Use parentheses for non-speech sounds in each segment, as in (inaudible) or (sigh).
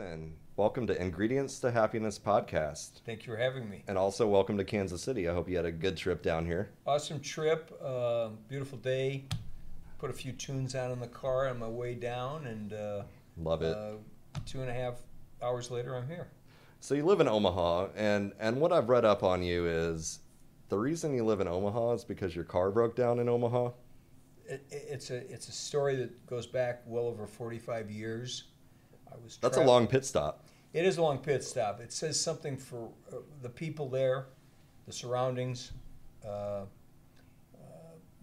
Jason. Welcome to Ingredients to Happiness podcast. Thank you for having me. And also welcome to Kansas City. I hope you had a good trip down here. Awesome trip, uh, beautiful day. Put a few tunes on in the car on my way down, and uh, Love it. uh, two and a half hours later, I'm here. So you live in Omaha, and and what I've read up on you is the reason you live in Omaha is because your car broke down in Omaha. It- it's a it's a story that goes back well over 45 years. I was That's a long pit stop. It is a long pit stop. It says something for uh, the people there, the surroundings, uh, uh,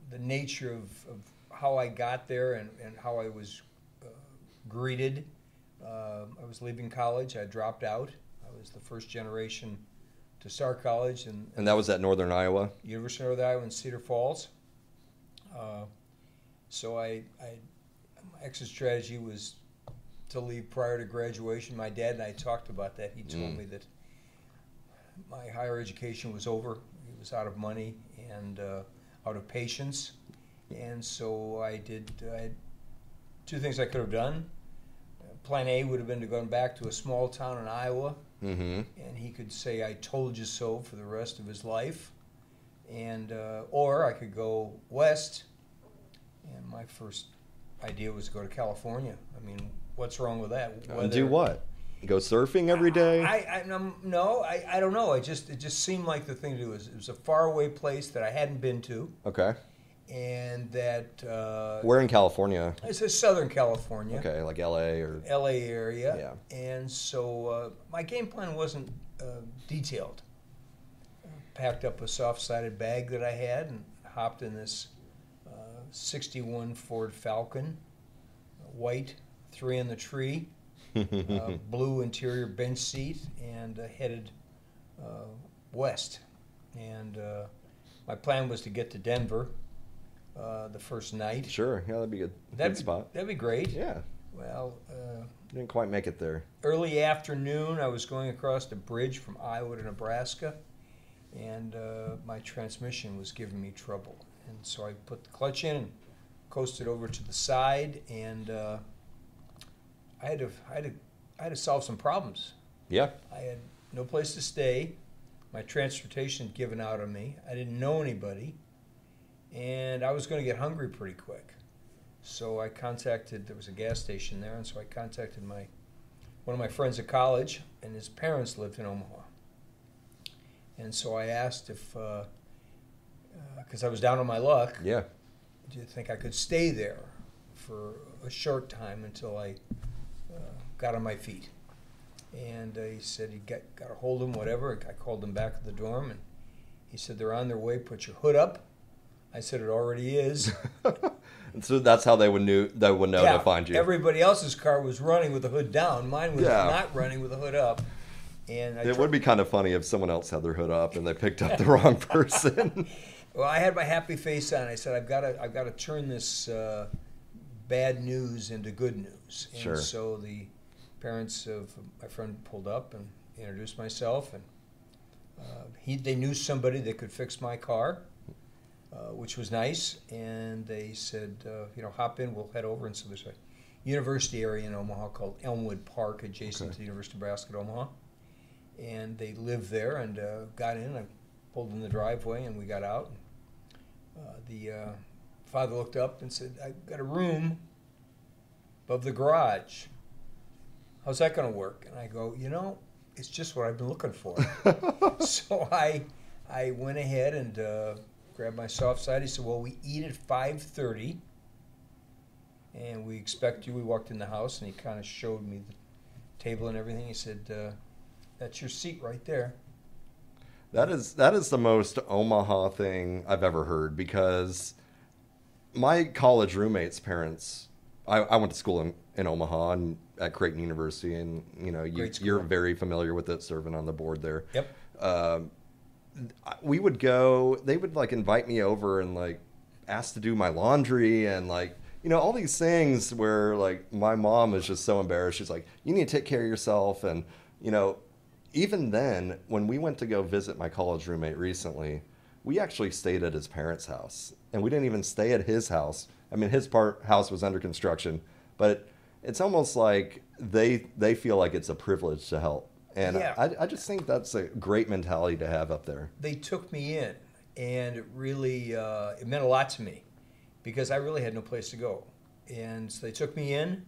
the nature of, of how I got there and, and how I was uh, greeted. Uh, I was leaving college. I dropped out. I was the first generation to start college and, And that was at Northern Iowa. University of Northern Iowa in Cedar Falls. Uh, so I, I, my exit strategy was to leave prior to graduation. My dad and I talked about that. He told Mm. me that my higher education was over. He was out of money and uh, out of patience, and so I did. I two things I could have done. Uh, Plan A would have been to go back to a small town in Iowa Mm-hmm. and he could say "I told you so" for the rest of his life, and uh, or I could go west. And my first idea was to go to California. I mean, what's wrong with that? And do what? Go surfing every day? I, I um, no, I, I don't know. I just it just seemed like the thing to do. It was, it was a faraway place that I hadn't been to, okay. and that uh, Where in California? it's a Southern California. Okay, like L.A. or LA area. Yeah. And so uh, my game plan wasn't uh, detailed. Packed up a soft sided bag that I had and hopped in this uh, 61 Ford Falcon, white, three in the tree, (laughs) uh, blue interior bench seat, and uh, headed uh, west. And uh, my plan was to get to Denver uh, the first night. Sure. Yeah, that'd be a good, That'd good be, spot. That'd be great. Yeah. Well, uh, Didn't quite make it there. early afternoon, I was going across the bridge from Iowa to Nebraska, and uh, my transmission was giving me trouble. And so I put the clutch in and coasted over to the side, and uh, I had to, I had to, I had to solve some problems. Yeah. I had no place to stay. My transportation had given out on me. I didn't know anybody, and I was going to get hungry pretty quick. So I contacted. There was a gas station there, and so I contacted my one of my friends at college, and his parents lived in Omaha. And so I asked if, because I was down on my luck, Yeah. do you think I could stay there for a short time until I uh, got on my feet? And uh, he said he got, got a hold of him, whatever. I called him back at the dorm, and he said, They're on their way, put your hood up. I said, It already is. (laughs) And so that's how they would knew they would know to find you. Everybody else's car was running with the hood down. Mine was Yeah. not running with the hood up. And I it tr- would be kind of funny if someone else had their hood up and they picked up the (laughs) wrong person. Well, I had my happy face on. I said, "I've got to, I've got to turn this uh, bad news into good news." And Sure. so the parents of my friend pulled up and introduced myself, and uh, he, they knew somebody that could fix my car, uh, which was nice. And they said, uh, "You know, hop in. We'll head over." And so there's a university area in Omaha called Elmwood Park, adjacent Okay. to the University of Nebraska at Omaha. And they lived there, and uh, got in. I pulled in the driveway, and we got out. Uh, the uh, father looked up and said, "I've got a room above the garage. How's that going to work?" And I go, "You know, it's just what I've been looking for." (laughs) so I, I went ahead and uh, grabbed my soft side. He said, "Well, we eat at 5:30, and we expect you." We walked in the house, and he kind of showed me the table and everything. He said, uh, "That's your seat right there." That is that is the most Omaha thing I've ever heard because my college roommates' parents. I, I went to school in, in Omaha and at Creighton University, and you know you, you're very familiar with it, serving on the board there. Yep. Um, we would go. They would like invite me over and like ask to do my laundry and like you know all these things where like my mom is just so embarrassed. She's like, you need to take care of yourself, and you know even then, when we went to go visit my college roommate recently, we actually stayed at his parents' house, and we didn't even stay at his house. I mean, his part house was under construction, but it's almost like they they feel like it's a privilege to help, and Yeah. I, I just think that's a great mentality to have up there. they took me in, and it really uh, it meant a lot to me because I really had no place to go, and so they took me in,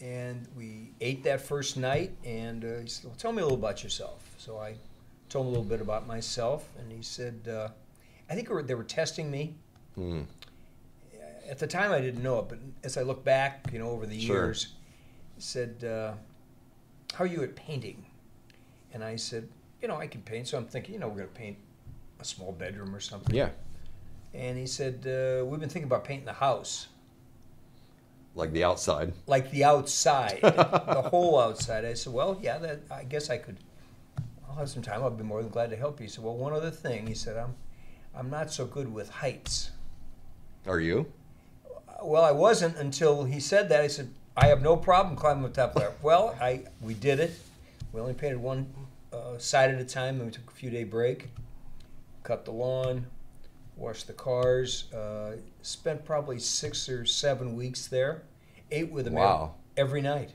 and we ate that first night, and uh, he said, well, "Tell me a little about yourself." So I told him a little bit about myself, and he said, uh, "I think they were, they were testing me." Hmm. At the time, I didn't know it, but as I look back, you know, over the Sure. years, he said, uh, "How are you at painting?" And I said, "You know, I can paint." So I'm thinking, you know, we're going to paint a small bedroom or something. Yeah, And he said, uh, "We've been thinking about painting the house, like the outside. like the outside, (laughs) the whole outside." I said, "Well, yeah, that I guess I could. I'll have some time. I'll be more than glad to help you." He said, "Well, one other thing." He said, "I'm, I'm not so good with heights." Are you? Well, I wasn't until he said that. I said, "I have no problem climbing the top there." (laughs) Well, I we did it. We only painted one uh, side at a time, and we took a few day break. Cut the lawn, washed the cars. Uh, spent probably six or seven weeks there. Ate with him Wow. every, every night.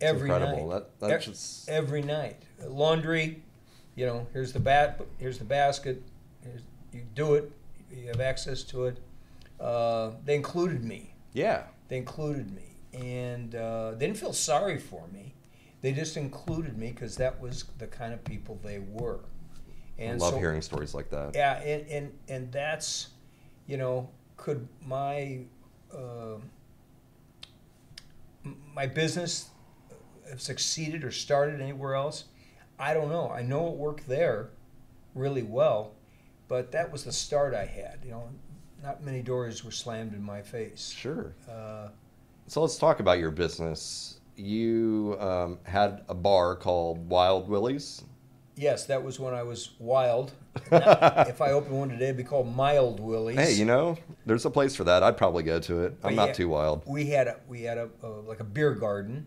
Every incredible. night. That that's E- just Every night. Laundry. You know, here's the bat. Here's the basket. Here's, you do it. You have access to it. Uh, they included me. yeah. They included me, and uh, they didn't feel sorry for me. They just included me because that was the kind of people they were. And I love so, hearing stories like that. Yeah, and, and and that's, you know, could my uh, my business have succeeded or started anywhere else? I don't know. I know it worked there really well, but that was the start I had. You know, not many doors were slammed in my face. Sure. Uh, So let's talk about your business. You um, had a bar called Wild Willie's. yes, that was when I was wild. Not- (laughs) if I opened one today, it'd be called Mild Willie's. Hey, you know, there's a place for that. I'd probably go to it. I'm not too wild. we had a we had a, a like a beer garden,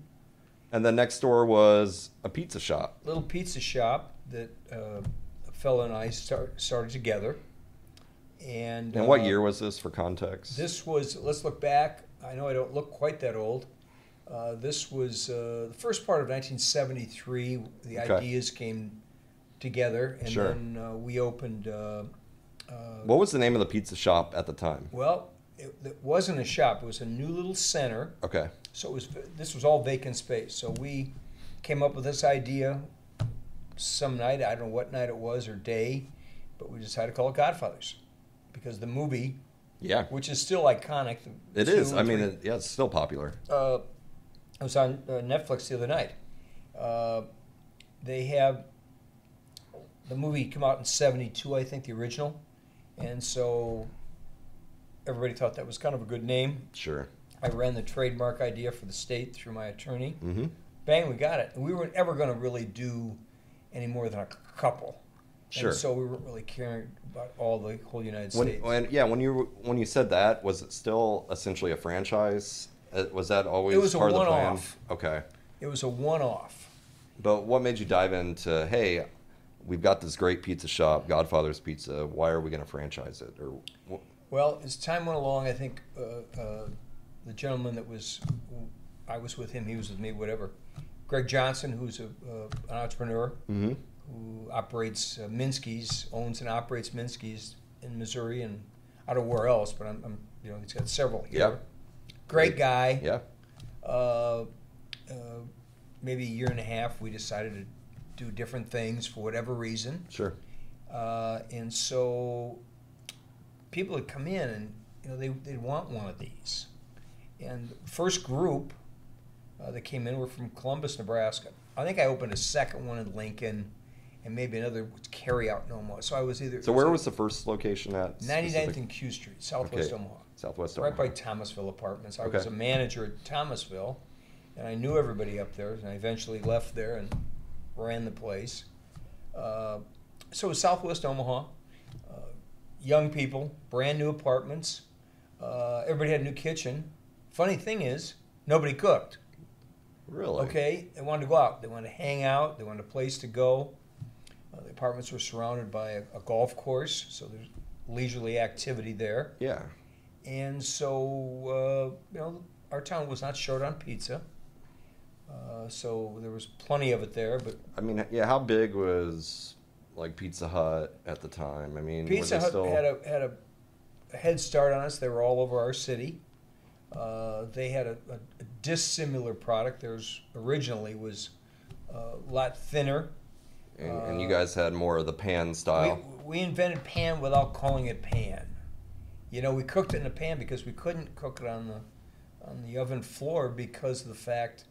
And then next door was a pizza shop. little pizza shop that uh, a fellow and I start, started together. And And what uh, year was this for context? This was. Let's look back. I know I don't look quite that old. Uh, this was uh, the first part of 1973. The Okay. ideas came together, and Sure. then uh, we opened. Uh, uh, What was the name of the pizza shop at the time? well, it, it wasn't a shop. It was a new little center. Okay. So it was. This was all vacant space. So we came up with this idea some night. I don't know what night it was or day, but we decided to call it Godfathers because the movie, Yeah. which is still iconic. It two is. I mean, it, yeah, it's still popular. uh, I was on uh, Netflix the other night. Uh, they have the movie come out in '72, I think, the original, and so everybody thought that was kind of a good name. Sure. I ran the trademark idea for the state through my attorney. Mm-hmm. Bang, we got it. We weren't ever going to really do any more than a couple. Sure. And so we weren't really caring about all the whole United When, States. when yeah, when you when you said that, was it still essentially a franchise? Uh, Was that always It was a part of the plan? one-off. Okay. it was a one-off. But what made you dive into, hey, we've got this great pizza shop, Godfather's Pizza. Why are we going to franchise it? Or wh- Well, as time went along, I think uh, uh, the gentleman that was, I was with him, he was with me, whatever. Greg Johnson, who's a, uh, an entrepreneur Mhm. Who operates uh, Minsky's, owns and operates Minsky's in Missouri and I don't know where else, but I'm, I'm you know, he's got several here. Yeah. Great guy. Yeah. Uh, uh, maybe a year and a half, we decided to do different things for whatever reason. Sure. Uh, and so people would come in and you know they, they'd want one of these. And the first group uh, that came in were from Columbus, Nebraska. I think I opened a second one in Lincoln and maybe another carry out in Omaha. So I was either So where was the first location at? 99th specific- and Q Street, Southwest Okay. Omaha. Southwest Right by Thomasville Apartments. I Okay. was a manager at Thomasville, and I knew everybody up there. And I eventually left there and ran the place. Uh, so it was Southwest Omaha. Uh, young people, brand new apartments. Uh, everybody had a new kitchen. Funny thing is, nobody cooked. Really? Okay, they wanted to go out. They wanted to hang out. They wanted a place to go. Uh, the apartments were surrounded by a, a golf course, so there's leisurely activity there. Yeah. And so, uh, you know, our town was not short on pizza, uh, so there was plenty of it there. But I mean, yeah, how big was like Pizza Hut at the time? I mean, Pizza Hut still- had a had a, head start on us. They were all over our city. Uh, they had a, a, a dissimilar product. Theirs originally was uh, a lot thinner. And, and you uh, guys had more of the pan style. We, we invented pan without calling it pan. You know, we cooked it in a pan because we couldn't cook it on the on the oven floor because of the fact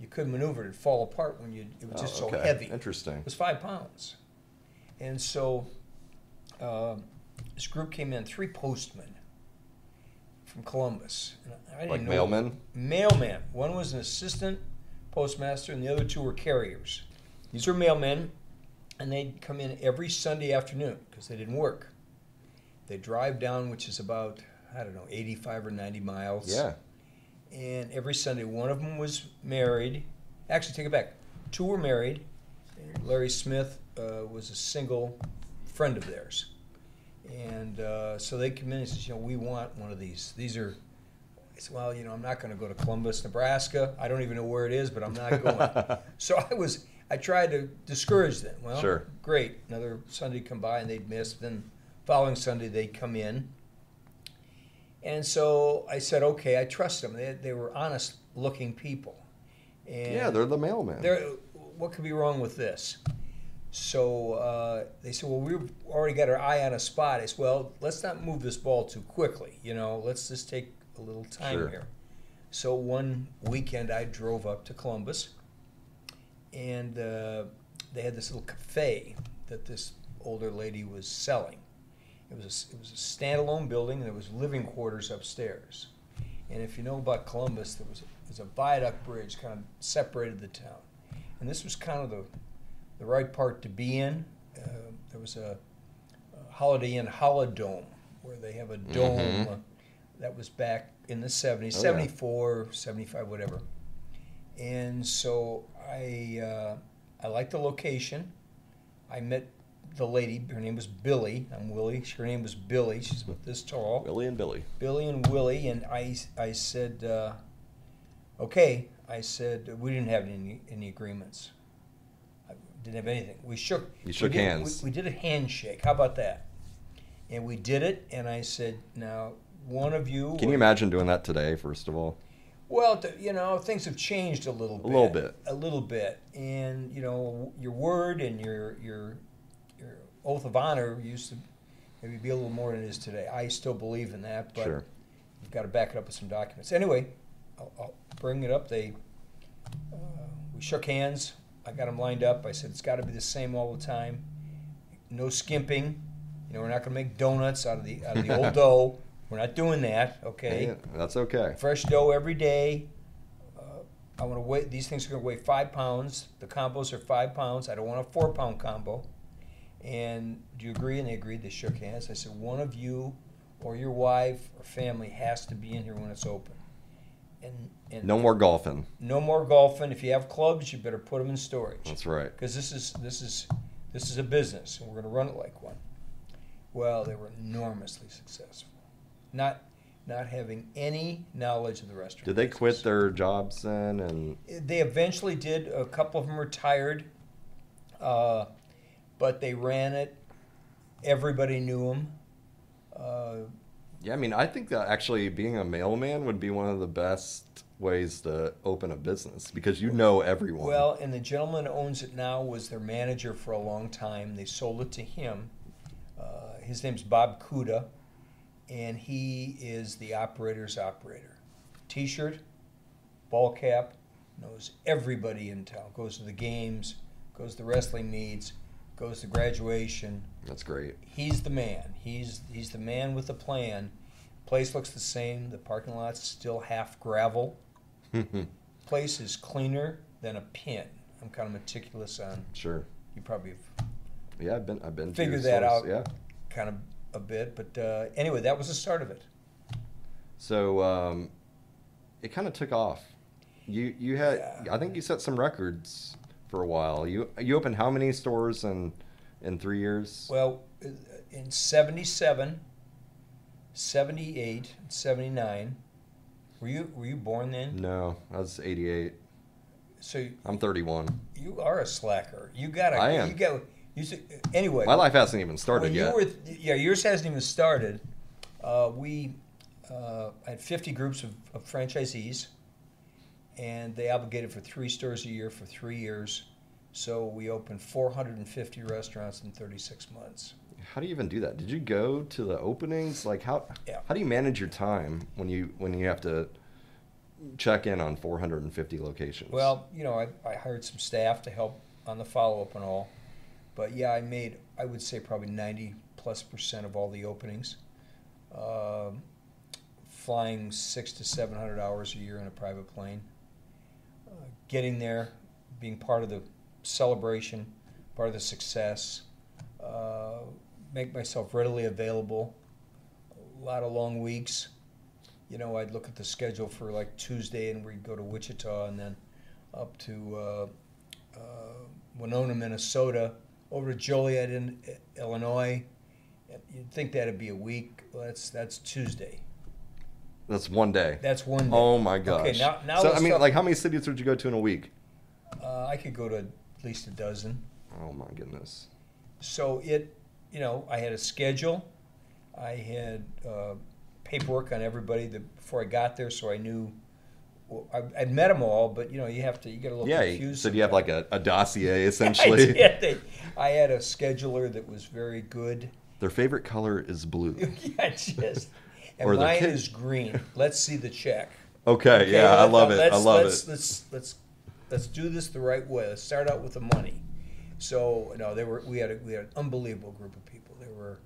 you couldn't maneuver it; it'd fall apart when you. It was Oh, just okay. so heavy. Interesting. It was five pounds, and so uh, this group came in, three postmen from Columbus. And I didn't Like know mailmen? Mailman. One was an assistant postmaster, and the other two were carriers. These were mailmen, and they'd come in every Sunday afternoon because they didn't work. They drive down, which is about I don't know, 85 or 90 miles. Yeah. And every Sunday, one of them was married. Actually, take it back. Two were married. Larry Smith uh, was a single friend of theirs. And uh, so they come in and says, you know, we want one of these. These are, I said, well, you know, I'm not going to go to Columbus, Nebraska. I don't even know where it is, but I'm not going. (laughs) so I was, I tried to discourage them. Well, Sure. great. Another Sunday come by and they'd miss. Then following Sunday they'd come in. And so I said, okay, I trust them. They, they were honest looking people. And yeah, they're the mailman. they're, what could be wrong with this? So uh, they said, well, we've already got our eye on a spot. I said, well, let's not move this ball too quickly. You know, let's just take a little time Sure. here. So one weekend I drove up to Columbus, and uh, they had this little cafe that this older lady was selling. It was a, it was a standalone building, and there was living quarters upstairs. And if you know about Columbus, there was a, there was a viaduct bridge kind of separated the town, and this was kind of the the right part to be in. Uh, there was a, a Holiday Inn Holidome where they have a dome Mhm. uh, that was back in the 70s, Oh, yeah. 74, 75, whatever. And so I uh, I liked the location. I met the lady. Her name was Billy. I'm Willie. Her name was Billy. She's about this tall. Billy and Billy. Billy and Willie, and I, I said, uh, okay. I said we didn't have any any agreements. I didn't have anything. We shook. You shook we did, hands. We, we did a handshake. How about that? And we did it. And I said, now one of you. Can you imagine doing that today? First of all, Well, you know, things have changed a little bit. A little bit. A little bit. And, you know, your word and your your your oath of honor used to maybe be a little more than it is today. I still believe in that, but sure. you've got to back it up with some documents. Anyway, I'll, I'll bring it up. They uh, we shook hands. I got them lined up. I said it's got to be the same all the time. No skimping. You know, we're not going to make donuts out of the out of the old (laughs) dough. We're not doing that. Okay Yeah, that's okay. fresh dough every day. Uh, I want to weigh these things are going to weigh five pounds. The combos are five pounds. I don't want a four pound combo. And do you agree? And they agreed. They shook hands. I said, one of you or your wife or family has to be in here when it's open. And and No more golfing. no more golfing. If you have clubs, you better put them in storage That's right. because this is this is this is a business, and we're going to run it like one. Well, they were enormously successful, not not having any knowledge of the restaurant. Did they quit business. their jobs then? And They eventually did. A couple of them retired, uh, but they ran it. Everybody knew them. Uh, yeah, I mean, I think that actually being a mailman would be one of the best ways to open a business because you know everyone. Well, and the gentleman who owns it now was their manager for a long time. They sold it to him. Uh, his name's Bob Kuda, and he is the operator's operator. T-shirt, ball cap, knows everybody in town. Goes to the games, goes to wrestling meets, goes to graduation. that's great. He's the man. He's he's the man with the plan. Place looks the same. The parking lot's still half gravel (laughs) place is cleaner than a pin. I'm kind of meticulous on. sure. You probably have Yeah, I've been. I've been. to Figure that stores, out. Yeah. kind of a bit, but uh, anyway, that was the start of it. So um, it kind of took off. You you had. Yeah. I think you set some records for a while. You you opened how many stores in in three years? Well, uh, in 77, 78, 79, Were you were you born then? No, I was 88. So I'm 31. you are a slacker. You got to I am. You got you see, anyway. My life hasn't even started yet. were yeah, yours hasn't even started. Uh, we uh, had 50 groups of, of franchisees, and they obligated for three stores a year for three years. So we opened 450 restaurants in 36 months. How do you even do that? Did you go to the openings? Like how Yeah. how do you manage your time when you when you have to check in on 450 locations? Well, you know, I, I hired some staff to help on the follow up and all. But yeah, I made, I would say, probably 90 plus percent of all the openings. Um flying six to 700 hours a year in a private plane. Uh, getting there, being part of the celebration, part of the success. Uh, make myself readily available. A lot of long weeks you know, I'd look at the schedule for like Tuesday, and we'd go to Wichita, and then up to uh, uh, Winona, Minnesota, over to Joliet in Illinois. You'd think that'd be a week. Well, that's that's Tuesday. that's one day. That's one day. Oh my gosh. Okay, now now so I mean, talk- like how many cities would you go to in a week? uh, I could go to at least a dozen. Oh my goodness. So it, you know, I had a schedule. I had uh, paperwork on everybody that before I got there, so I knew. Well, I, I'd met them all, but you know, you have to. You get a little Yeah. confused. So do you have like a, a dossier (laughs) I essentially? did. They- I had a scheduler that was very good. Their favorite color is blue. (laughs) yeah, just. And Or mine kid- is green. Let's see the check. Okay. Okay, yeah, I love it. I let's- love let's, it. Let's let's let's do this the right way. Let's start out with the money. So no, they were we had a, we had an unbelievable group of people. They were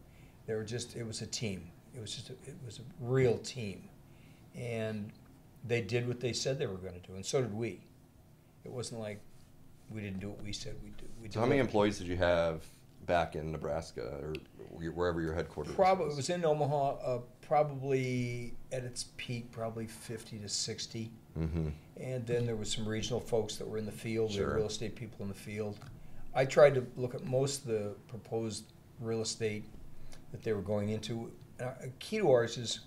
they were just it was a team. It was just a, it was a real team, and they did what they said they were going to do, and so did we. It wasn't like we didn't do what we said we'd do. We So how many employees did you have back in Nebraska or wherever your headquarters Probably it was? was in Omaha. Uh, probably at its peak, probably fifty to sixty. Mm-hmm. And then there was some regional folks that were in the field, Sure. real estate people in the field. I tried to look at most of the proposed real estate that they were going into. Uh, key to ours is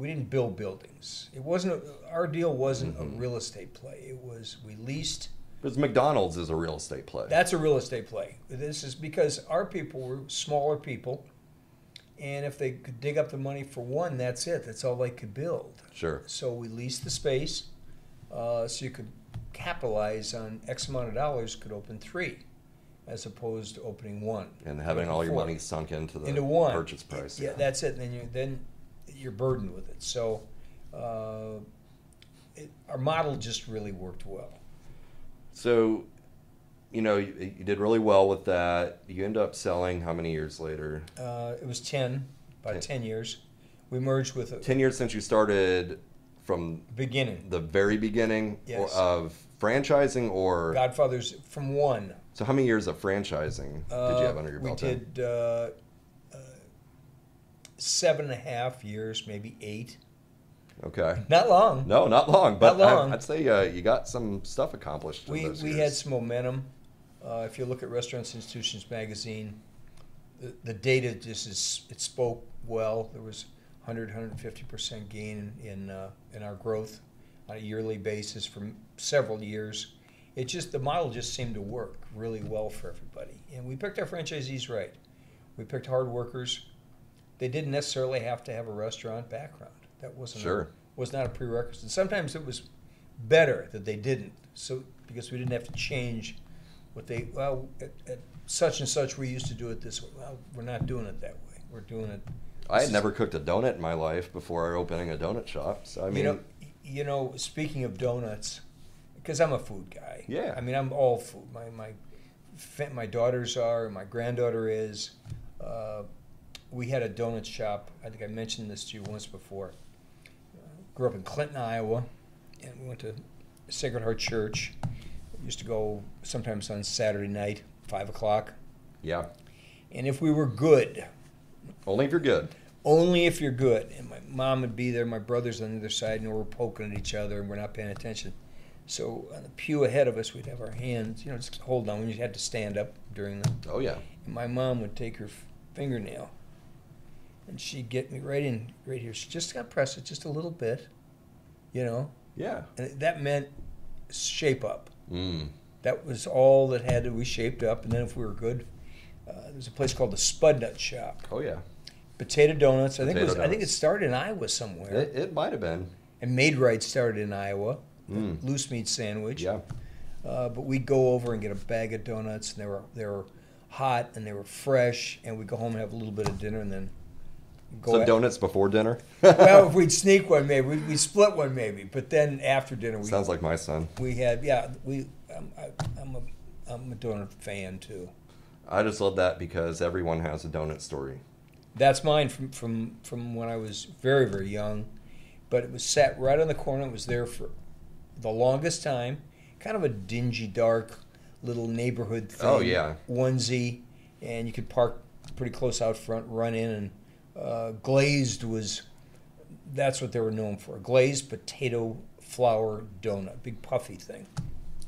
we didn't build buildings. It wasn't a, our deal wasn't Mhm. a real estate play. It was we leased. Because McDonald's is a real estate play. That's a real estate play. This is because our people were smaller people, and if they could dig up the money for one, that's it. That's all they could build. sure. So we leased the space, uh, so you could capitalize on X amount of dollars, could open three, as opposed to opening one. And having all your money sunk into the into one purchase price. Yeah, that's it. And then you then you're burdened with it. So uh, it, our model just really worked well. So, you know, you, you did really well with that. You end up selling how many years later? Uh, it was ten, about Ten. ten years. We merged with a 10 years since you started from beginning. the very beginning Yes. of franchising or Godfathers from one. so how many years of franchising did you have under your Uh, we belt did uh, uh, seven and a half years, maybe eight. okay Not long. no not long but Not long. I, would say uh, you got some stuff accomplished we those we years. had some momentum. Uh, if you look at Restaurants Institutions magazine, the, the data just is it spoke well. There was 100 150 percent gain in in, uh, in our growth on a yearly basis for several years. It just the model just seemed to work really well for everybody, and we picked our franchisees right. We picked hard workers. They didn't necessarily have to have a restaurant background. That wasn't a- was not a prerequisite. Sometimes it was better that they didn't, so because we didn't have to change what they well at, at such and such we used to do it this way. Well, we're not doing it that way. We're doing it. I had never cooked a donut in my life before opening a donut shop so I mean you know, you know. Speaking of donuts, because I'm a food guy. Yeah. I mean, I'm all food. My my my daughters are. My granddaughter is. Uh, we had a donut shop. I think I mentioned this to you once before. Uh, grew up in Clinton, Iowa, and we went to Sacred Heart Church. used to go sometimes on Saturday night, five o'clock. yeah And if we were good, only if you're good only if you're good. And my mom would be there, my brother's on the other side, and we're poking at each other, and we're not paying attention. So on the pew ahead of us, we'd have our hands, you know, just hold on. We had to stand up during the. oh yeah And my mom would take her fingernail, and she'd get me right in, right here. She just got to press it just a little bit, you know, Yeah. and that meant shape up. Mm. That was all that had to be shaped up, and then if we were good, uh, was a place called the Spudnut Shop. Oh yeah. Potato donuts. I think it was. Potato I think it started in Iowa somewhere. It, it might have been. and Maid-Rite started in Iowa. Mm. Loose meat sandwich. Yeah. Uh, but we'd go over and get a bag of donuts, and they were they were hot and they were fresh, and we'd go home and have a little bit of dinner, and then go. so at- donuts before dinner. well, if (laughs) we'd sneak one, maybe we'd, we'd split one, maybe. But then after dinner, we Sounds like my son. we had yeah we I'm, I, I'm a I'm a donut fan too. I just love that because everyone has a donut story. That's mine from from from when I was very very young, but it was sat right on the corner. It was there for the longest time. Kind of a dingy, dark little neighborhood oh, thing. Oh, yeah. onesie, and you could park pretty close out front, run in, and uh, glazed was that's what they were known for. Glazed potato flour donut, big puffy thing.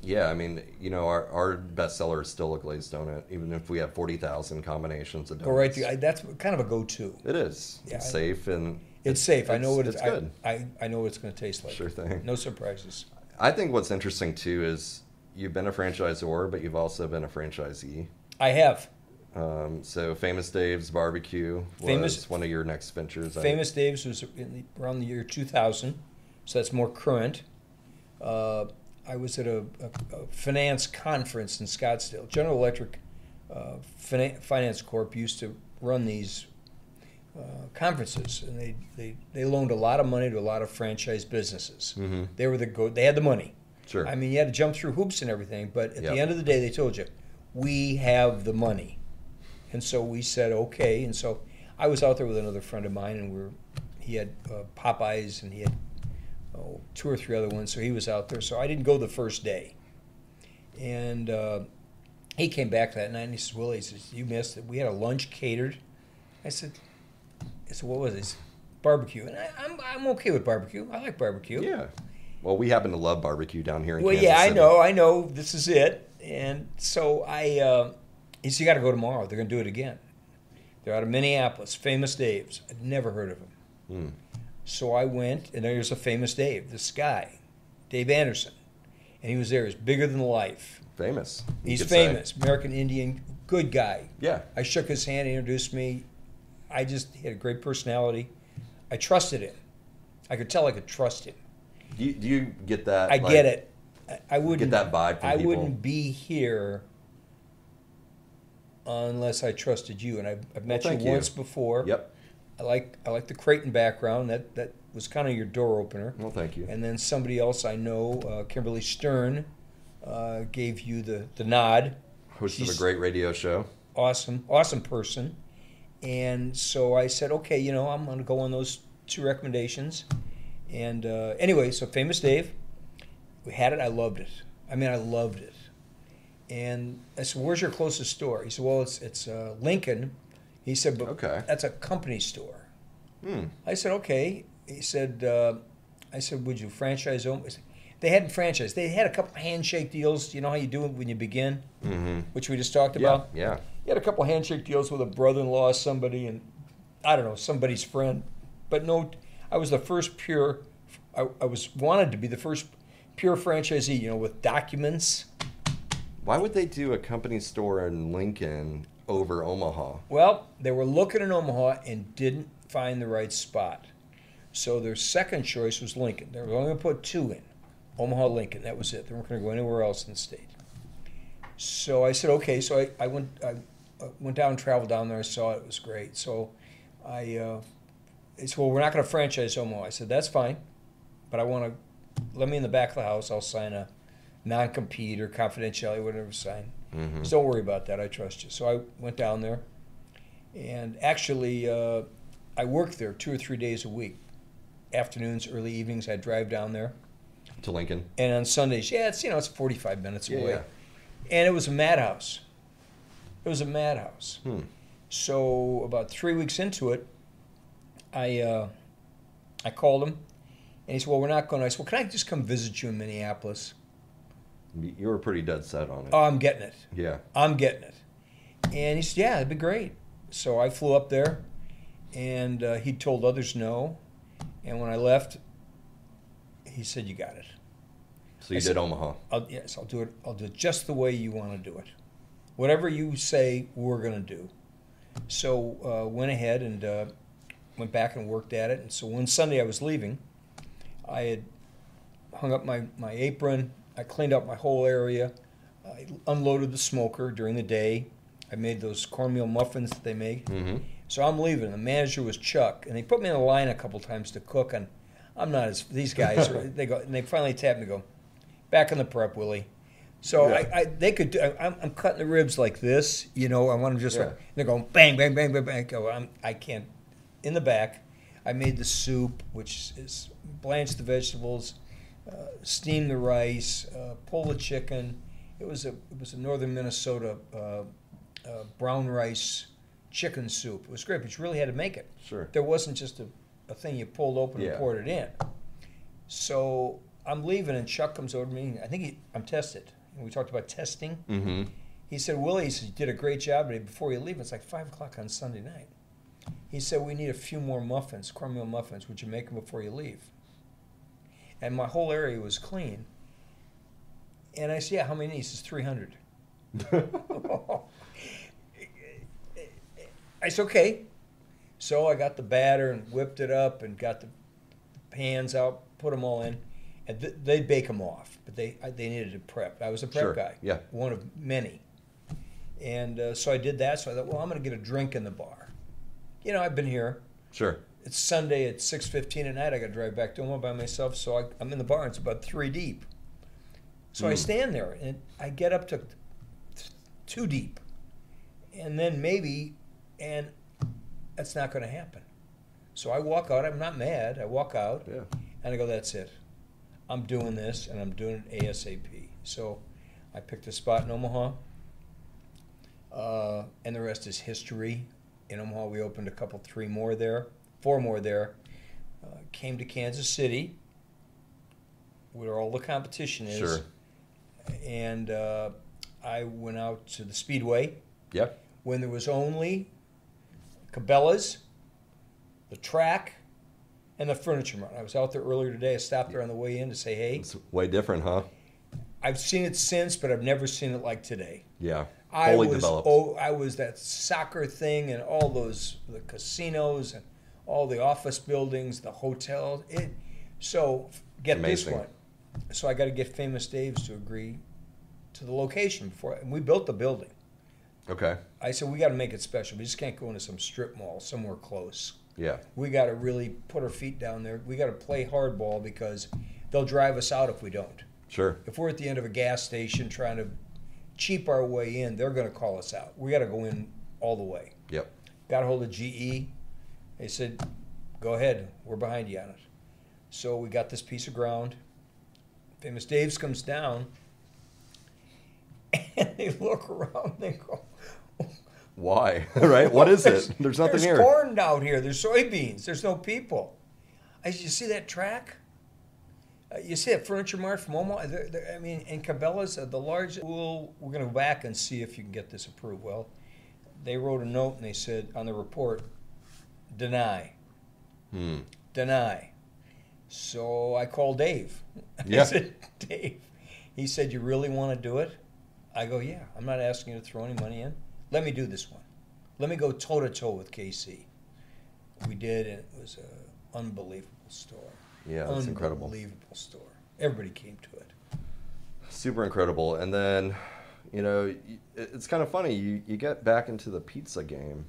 Yeah, I mean, you know, our, our bestseller is still a glazed donut, even if we have 40,000 combinations of donuts. Go right. To, I, that's kind of a go-to. It is. Yeah, it's I- safe and It's safe. I know what it's it's. I, good. I, I know what it's going to taste like. Sure thing. No surprises. I think what's interesting too is you've been a franchisor, but you've also been a franchisee. I have. Um, so Famous Dave's Barbecue was Famous- one of your next ventures. I- Famous Dave's was in the, around the year 2000, so that's more current. Uh, I was at a, a, a finance conference in Scottsdale. General Electric uh, Finan- Finance Corp used to run these uh, conferences, and they, they, they loaned a lot of money to a lot of franchise businesses. Mhm. They were the go. They had the money. Sure. I mean, you had to jump through hoops and everything, but at Yep. the end of the day, they told you, we have the money. And so we said, okay. And so I was out there with another friend of mine, and we were, he had uh, Popeyes and he had oh, two or three other ones. So he was out there. So I didn't go the first day. And uh, he came back that night and he says, Willie, he says, you missed it. We had a lunch catered. I said, I said, what was it? He said, Barbecue. And I, I'm, I'm okay with barbecue. I like barbecue. yeah. Well, we happen to love barbecue down here in Well, Kansas yeah, I City. know, I know. This is it, and so I. Uh, he said, "You got to go tomorrow. They're going to do it again. They're out of Minneapolis, Famous Dave's. I'd never heard of him. Hmm. So I went, and there's a Famous Dave, this guy, Dave Anderson, and he was there. He's bigger than life. Famous. He's could say. famous, American Indian, good guy. Yeah. I shook his hand, he introduced me. I just he had a great personality. I trusted him. I could tell I could trust him. Do you, do you get that? I like- get it. I, wouldn't that vibe from I people. wouldn't be here unless I trusted you, and I've, I've met you you. once before. Yep. I like I like the Creighton background. That that was kind of your door opener. Well, thank you. And then somebody else I know, uh, Kimberly Stern, uh, gave you the the nod. Host of a great radio show. Awesome, awesome person. And so I said, okay, you know, I'm going to go on those two recommendations. And uh, anyway, so Famous Dave, we had it. I loved it. I mean, I loved it. And I said, "Where's your closest store?" He said, "Well, it's it's uh, Lincoln." He said, "But Okay. that's a company store." Hmm. I said, "Okay." He said, uh, "I said, would you franchise them?" They hadn't franchised. They had a couple handshake deals. You know how you do it when you begin, Mm-hmm. which we just talked Yeah. about. Yeah. He had a couple handshake deals with a brother-in-law, somebody, and I don't know somebody's friend. But no, I was the first pure. I, I was wanted to be the first pure franchisee. You know, with documents. Why would they do a company store in Lincoln over Omaha? Well, they were looking in Omaha and didn't find the right spot. So their second choice was Lincoln. They were only going to put two in Omaha, Lincoln. That was it. They weren't going to go anywhere else in the state. So I said, okay. So I, I went I uh, went down, traveled down there, I saw it. It was great. So I uh, said, well, we're not going to franchise Omaha. I said, that's fine, but I want to let me in the back of the house. I'll sign a non-compete or confidentiality, whatever sign. Mm-hmm. So don't worry about that. I trust you. So I went down there, and actually, uh, I worked there two or three days a week, afternoons, early evenings. I would drive down there, To Lincoln. and on Sundays, yeah, it's you know it's forty five minutes Yeah, away, yeah. and it was a madhouse. It was a madhouse. Hmm. So about three weeks into it, I uh, I called him, and he said, "Well, we're not going." to I said, "Well, can I just come visit you in Minneapolis?" You were pretty dead set on it. Oh, I'm getting it. yeah. I'm getting it. And he said, Yeah, it'd be great. So I flew up there, and uh, he told others no. And when I left, he said, "You got it." So you I did said- Omaha. I'll, yes, I'll do it. I'll do it just the way you want to do it. Whatever you say, we're going to do. So uh, went ahead and uh, went back and worked at it. And so one Sunday I was leaving, I had hung up my, my apron. I cleaned up my whole area. I unloaded the smoker during the day. I made those cornmeal muffins that they make. Mm-hmm. So I'm leaving. The manager was Chuck, and they put me in the line a couple times to cook. And I'm not as these guys. Are, (laughs) they go and they finally tap me. and Go back in the prep, Willie. So Yeah. I, I they could. Do, I, I'm, I'm cutting the ribs like this. You know, I want them just. Yeah. Like, they're going bang, bang, bang, bang, bang. Go. I'm. I can't. In the back, I made the soup, which is blanched the vegetables, steam the rice, uh, pull the chicken. It was a it was a northern Minnesota uh, uh, brown rice chicken soup. It was great, but you really had to make it. Sure. There wasn't just a, a thing you pulled open Yeah. and poured it in. So I'm leaving, and Chuck comes over to me. I think he, I'm tested. And We talked about testing. Mm-hmm. He said, Willie, he said, you did a great job today. Before you leave, it's like 5 o'clock on Sunday night. He said, we need a few more muffins, cornmeal muffins. Would you make them before you leave? And my whole area was clean. And I said, yeah, how many? He says, 300. (laughs) I said, okay. So I got the batter and whipped it up and got the pans out, put them all in, and th- they bake them off. But they I, they needed to prep. I was a prep Sure, guy, yeah. one of many. And uh, so I did that. So I thought, well, I'm going to get a drink in the bar. You know, I've been here. Sure. It's Sunday at 6:15 at night. I got to drive back to Omaha by myself. So I, I'm in the bar. It's about three deep. So I Mm. stand there and I get up to two deep, and then maybe, and that's not going to happen. So I walk out. I'm not mad. I walk out Yeah. and I go, "That's it. I'm doing this, and I'm doing it ASAP." So I picked a spot in Omaha, uh, and the rest is history. In Omaha, we opened a couple, three more there, four more there. Uh, came to Kansas City, where all the competition is Sure. and uh, I went out to the Speedway Yeah. when there was only Cabela's, the track, and the furniture mart. I was out there earlier today. I stopped there on the way in to say, "Hey, It's way different, huh? I've seen it since, but I've never seen it like today." Yeah. I Fully was developed. oh, I was that soccer thing and all those the casinos and all the office buildings, the hotels. It so get this one. So I got to get Famous Dave's to agree to the location before, and we built the building. Okay. I said we got to make it special. We just can't go into some strip mall somewhere close. Yeah. We got to really put our feet down there. We got to play hardball because they'll drive us out if we don't. Sure. If we're at the end of a gas station trying to cheap our way in, they're going to call us out. We got to go in all the way. Yep. Got a hold of GE. They said, "Go ahead, we're behind you on it." So we got this piece of ground. Famous Dave's comes down, (laughs) and they look around. and They go, Why? (laughs) right? What is it? There's nothing there's here. corn out here. There's soybeans. There's no people. I said, you see that track? Uh, you see that furniture mart from Omaha? They're- they're- I mean, and Cabela's uh, the largest. We'll, we're going to go back and see if you can get this approved. Well, they wrote a note and they said on the report, deny, Hmm. deny. So I called Dave. (laughs) Yeah. I said, Dave. He said, you really want to do it? I go, yeah. I'm not asking you to throw any money in. Let me do this one. Let me go toe to toe with KC. We did, and it was an unbelievable store. Yeah, that's incredible. Unbelievable store. Everybody came to it. Super incredible. And then, you know, it's kind of funny. You, you get back into the pizza game.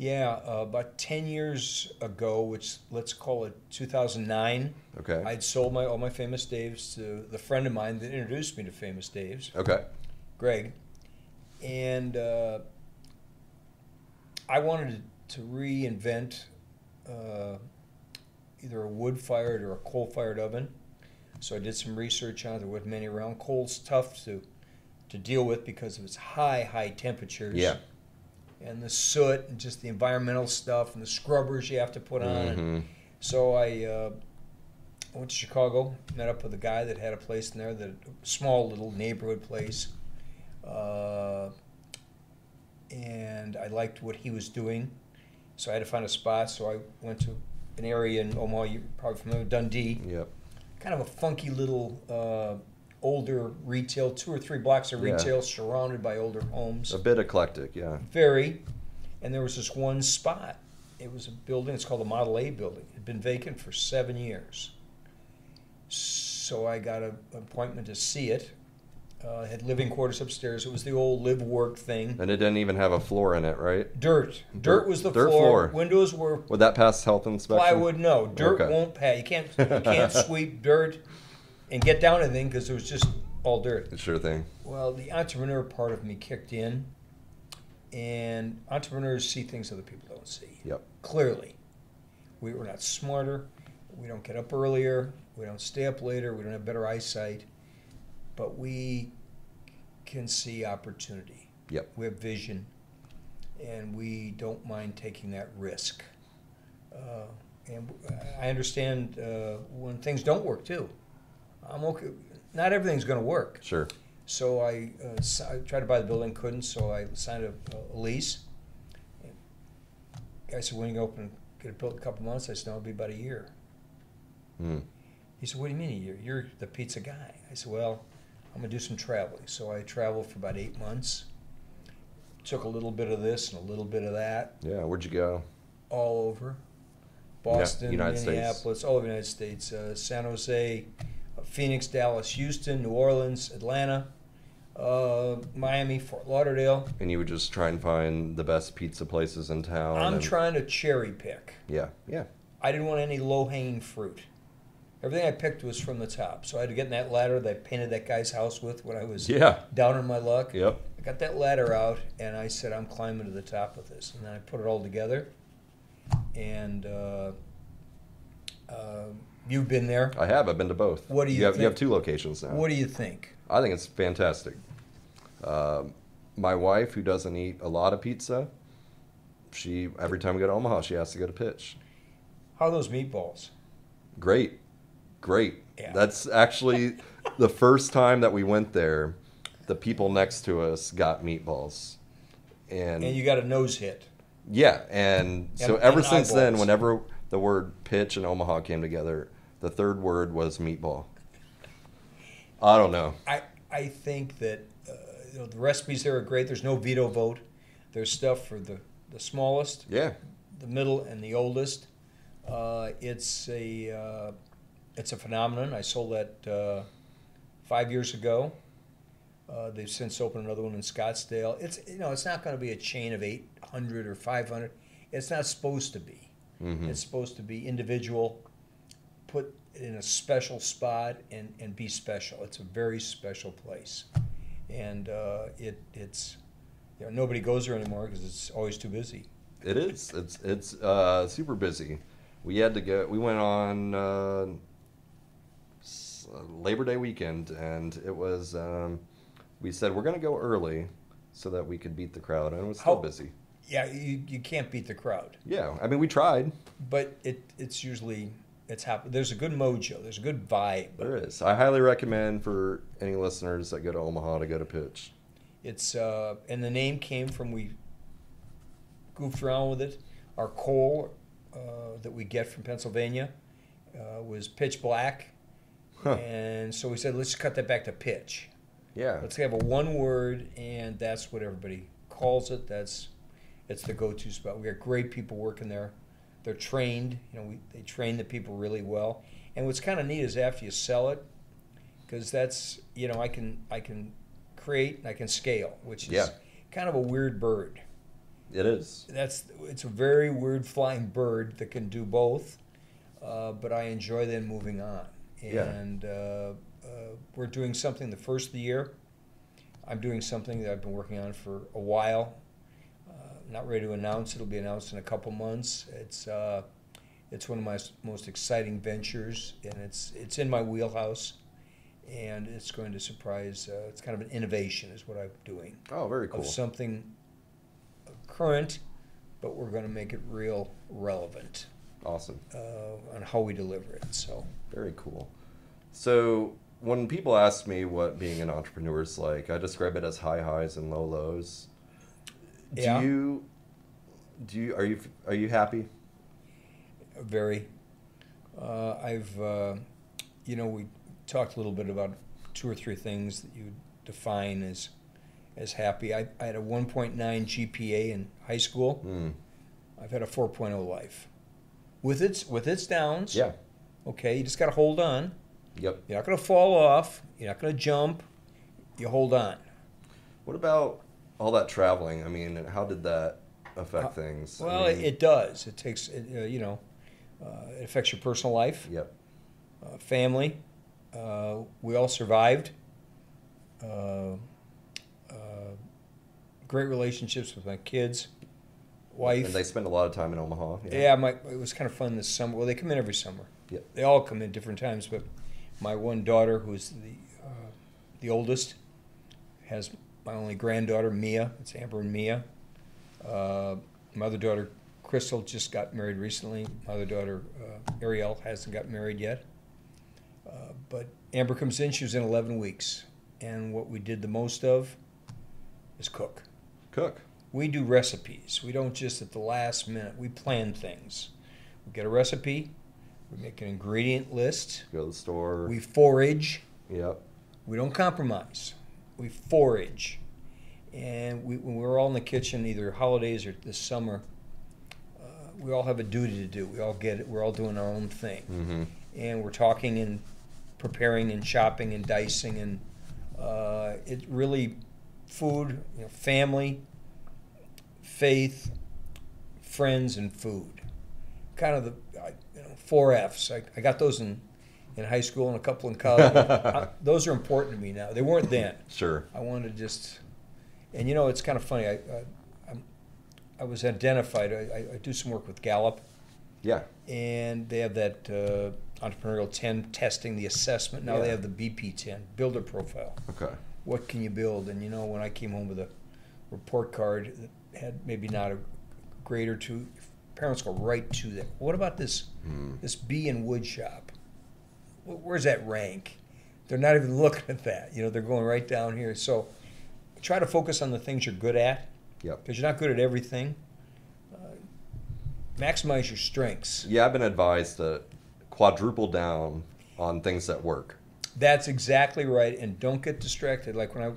Yeah, uh, about 10 years ago, which let's call it 2009, Okay. I'd sold my all my Famous Daves to the friend of mine that introduced me to Famous Daves, Okay. Greg. And uh, I wanted to reinvent uh, either a wood fired or a coal fired oven. So I did some research on it. There wasn't many around. Coal's tough to, to deal with because of its high, high temperatures. Yeah. And the soot and just the environmental stuff and the scrubbers you have to put on. Mhm. So I uh, went to Chicago, met up with a guy that had a place in there, that small little neighborhood place, uh, and I liked what he was doing. So I had to find a spot. So I went to an area in Omaha. You're probably familiar with Dundee. Yep. Kind of a funky little uh, older retail, two or three blocks of Yeah. retail surrounded by older homes. A bit eclectic, yeah. Very. And there was this one spot. It was a building. It's called the Model A building. It had been vacant for seven years. So I got a, an appointment to see it. Uh, had living quarters upstairs. It was the old live work thing. And it didn't even have a floor in it, right? Dirt. Dirt, Dirt- was the dirt floor. floor. Windows were Would that pass health inspection? plywood. No, dirt Okay. won't pass. You can't. You can't (laughs) sweep dirt and get down anything because it was just all dirt. Sure thing. Well, the entrepreneur part of me kicked in, and entrepreneurs see things other people don't see. Yep. Clearly, we, we're not smarter. We don't get up earlier. We don't stay up later. We don't have better eyesight, but we can see opportunity. Yep. We have vision, and we don't mind taking that risk. Uh, and I understand uh, when things don't work too. I'm okay. Not everything's going to work. Sure. So I, uh, I tried to buy the building, couldn't, so I signed a, a lease. Guy said, when you open, get it built in a couple months? I said, no, it'll be about a year. Mm. He said, what do you mean a year? You're the pizza guy. I said, well, I'm going to do some traveling. So I traveled for about eight months. Took a little bit of this and a little bit of that Yeah. Where'd you go? all over. Boston, United States. Minneapolis, all over the United States, uh, San Jose, Phoenix, Dallas, Houston, New Orleans, Atlanta, uh, Miami, Fort Lauderdale. And you would just try and find the best pizza places in town. I'm and- trying to cherry pick. Yeah. Yeah. I didn't want any low hanging fruit. Everything I picked was from the top. So I had to get in that ladder that I painted that guy's house with when I was Yeah. down on my luck. Yep. I got that ladder out and I said, I'm climbing to the top of this. And then I put it all together. And uh, uh, you've been there. I have. I've been to both. What do you have? You have two locations now. What do you think? I think it's fantastic. Um, my wife, who doesn't eat a lot of pizza, she every time we go to Omaha, she has to go to Pitch. How are those meatballs? Great, great. Yeah. That's actually (laughs) the first time that we went there. The people next to us got meatballs, and, And you got a nose hit. yeah, and so ever and since then, whenever the word pitch and Omaha came together, the third word was meatball. I don't know. I, I think that uh, you know, the recipes there are great. There's no veto vote. There's stuff for the, the smallest, Yeah, the middle, and the oldest. Uh, it's a uh, it's a phenomenon. I sold that uh, five years ago. Uh, they've since opened another one in Scottsdale. It's you know it's not going to be a chain of 800 or 500. It's not supposed to be. hmm It's supposed to be individual, put in a special spot, and, and be special. It's a very special place, and uh, it it's you know nobody goes there anymore because it's always too busy. It is. It's it's uh, super busy. We had to go. We went on uh, Labor Day weekend, and it was. Um, we said we're going to go early so that we could beat the crowd, and it was still How- busy. Yeah, you, you can't beat the crowd, Yeah, I mean we tried. but it it's usually it's happen. There's a good mojo. There's a good vibe. There is. I highly recommend for any listeners that go to Omaha to go to pitch. It's uh, and the name came from we goofed around with it. Our coal uh, that we get from Pennsylvania uh, was pitch black, Huh. and so we said let's cut that back to pitch. Yeah. Let's have a one word, and that's what everybody calls it. That's it's the go-to spot. We got great people working there. They're trained. You know, we, they train the people really well. And what's kind of neat is after you sell it, because that's you know I can I can create and I can scale, which is Yeah. kind of a weird bird. It is. That's it's a very weird flying bird that can do both. Uh, but I enjoy then moving on. Yeah. And uh, uh, we're doing something the first of the year. I'm doing something that I've been working on for a while. Not ready to announce. It'll be announced in a couple months. It's uh, it's one of my most exciting ventures, and it's it's in my wheelhouse, and it's going to surprise. Uh, it's kind of an innovation, is what I'm doing Oh, very cool. of something current, but we're going to make it real relevant Awesome. uh, on how we deliver it. So Very cool. So when people ask me what being an entrepreneur is like, I describe it as high highs and low lows. Do Yeah. you do you are you are you happy? very. Uh, I've, uh, you know, we talked a little bit about two or three things that you define as as happy. I, I had a 1.9 GPA in high school. Mm. I've had a 4.0 life, with its with its downs. Yeah. Okay, you just got to hold on. Yep. You're not going to fall off. You're not going to jump. You hold on. What about all that traveling? I mean, how did that affect Uh, things? I Well, mean, it, does. It takes, it, uh, you know, uh, it affects your personal life, Yep. uh, family. Uh, we all survived. Uh, uh, great relationships with my kids, wife. And they spend a lot of time in Omaha. yeah, my, it was kind of fun this summer. Well, they come in every summer. Yep. They all come in different times, but my one daughter, who's the uh, the oldest, has my only granddaughter, Mia. It's Amber and Mia. Uh, my other daughter, Crystal, just got married recently. Mother daughter, uh, Ariel, hasn't got married yet. Uh, but Amber comes in. She was in 11 weeks, and what we did the most of is cook. Cook. We do recipes. We don't just at the last minute. We plan things. We get a recipe. We make an ingredient list. Go to the store. We forage. yep. We don't compromise. We forage. And we, when we're all in the kitchen, either holidays or this summer, uh, we all have a duty to do. We all get it. We're all doing our own thing. Mm-hmm. And we're talking and preparing and shopping and dicing. And uh, it really, food, you know, family, faith, friends, and food. Kind of the I- you know, four F's. I, I got those in, in high school and a couple in college. I- (laughs) those are important to me now. They weren't then. Sure. I wanted to just, and you know, it's kind of funny. I, I, I'm, I was identified. I, I, do some work with Gallup, Yeah. and they have that uh, entrepreneurial 10 testing, the assessment. Now they have the BP 10 builder profile. Okay. What can you build? And you know, when I came home with a report card that had maybe not a grade or two, parents go right to that. What about this Mm. this B and wood shop? Wh- Where's that rank? They're not even (laughs) looking at that. You know, they're going right down here. So try to focus on the things you're good at Yep. because you're not good at everything. Uh, maximize your strengths. Yeah, I've been advised to quadruple down on things that work. That's exactly right. And don't get distracted. Like when I,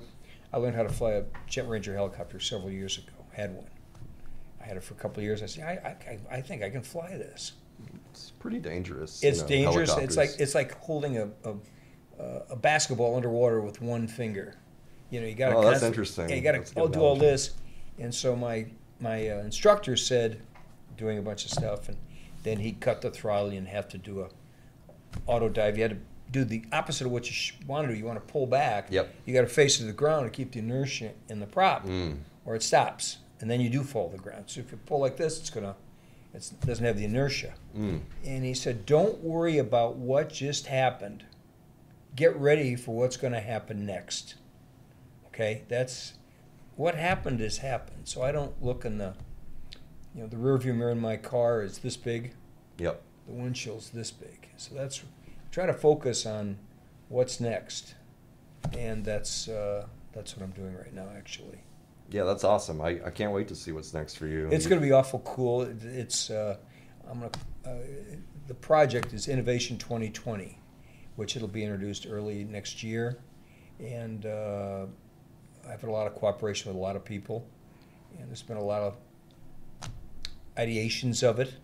I learned how to fly a Jet Ranger helicopter several years ago. Had one. I had it for a couple of years. I said, I, I, I think I can fly this. It's pretty dangerous. It's you know, dangerous. It's like it's like holding a, a, a basketball underwater with one finger. You know, you got to. Oh, that's interesting. You got to do all this, and so my my uh, instructor said, doing a bunch of stuff, and then he cut the throttle. and have to do a auto dive. You had to do the opposite of what you sh- want to do. You want to pull back. Yep. You got to face to the ground to keep the inertia in the prop, Mm. or it stops, and then you do fall to the ground. So if you pull like this, it's gonna. It doesn't have the inertia. Mm. And he said, Don't worry about what just happened. Get ready for what's going to happen next. Okay? That's what happened has happened. So I don't look in the, you know, the rearview mirror in my car is this big, Yep. the windshield's this big. So that's, try to focus on what's next. And that's, uh, that's what I'm doing right now, actually. Yeah, that's awesome. I, I can't wait to see what's next for you. It's going to be awful cool. It's uh, I'm going to. Uh, the project is Innovation 2020, which it'll be introduced early next year, and uh, I've had a lot of cooperation with a lot of people, and there's been a lot of ideations of it,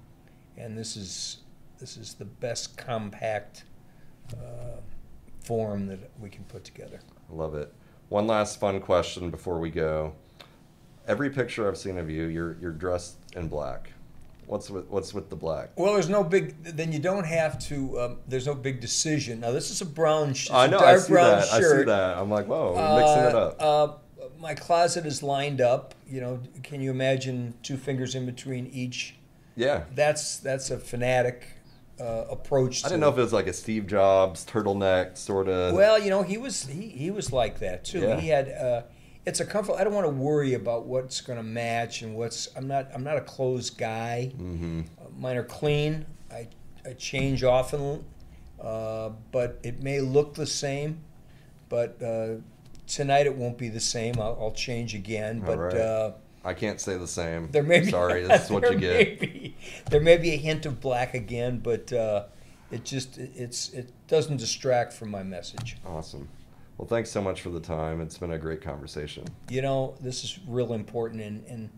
and this is this is the best compact uh, form that we can put together. I Love it. One last fun question before we go. Every picture I've seen of you, you're you're dressed in black. What's with what's with the black? Well, there's no big. Then you don't have to. Um, there's no big decision. Now this is a brown. sh- I know. I see that. shirt. I see that. I'm like, whoa, we're mixing it up. Uh, uh, my closet is lined up. You know, can you imagine two fingers in between each? yeah. That's that's a fanatic uh, approach. To I didn't know if it was like a Steve Jobs turtleneck sort of. Well, you know, he was he, he was like that too. Yeah. He had uh, it's a comfort. I don't want to worry about what's going to match and what's. I'm not I'm not a clothes guy. hmm Uh, mine are clean. I, I change often, uh, but it may look the same. But uh, tonight it won't be the same. I'll, I'll change again. But right. uh, I can't say the same. There may be, Sorry, (laughs) this is what you may get. be- there may be a hint of black again, but uh, it just it- it's it doesn't distract from my message. Awesome. Well, thanks so much for the time. It's been a great conversation. You know, this is real important, and, and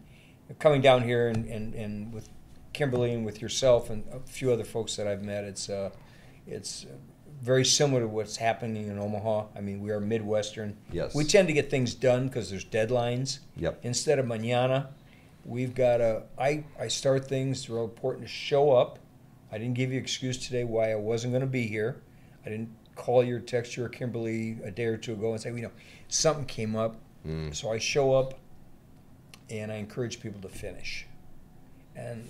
coming down here and, and, and with Kimberly and with yourself and a few other folks that I've met, it's uh, it's very similar to what's happening in Omaha. I mean, we are Midwestern. Yes. We tend to get things done because there's deadlines. Yep. Instead of mañana, we've got a. I I start things. It's real important to show up. I didn't give you excuse today why I wasn't going to be here. I didn't call your text your Kimberly a day or two ago and say, you know, something came up. Mm. So I show up, and I encourage people to finish, and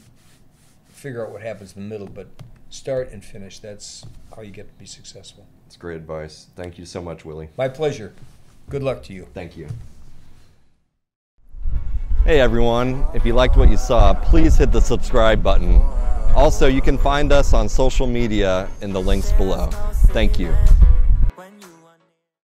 figure out what happens in the middle. But start and finish. That's how you get to be successful. It's great advice. Thank you so much, Willy. My pleasure. Good luck to you. Thank you. Hey everyone, if you liked what you saw, please hit the subscribe button. Also, you can find us on social media in the links below. Thank you.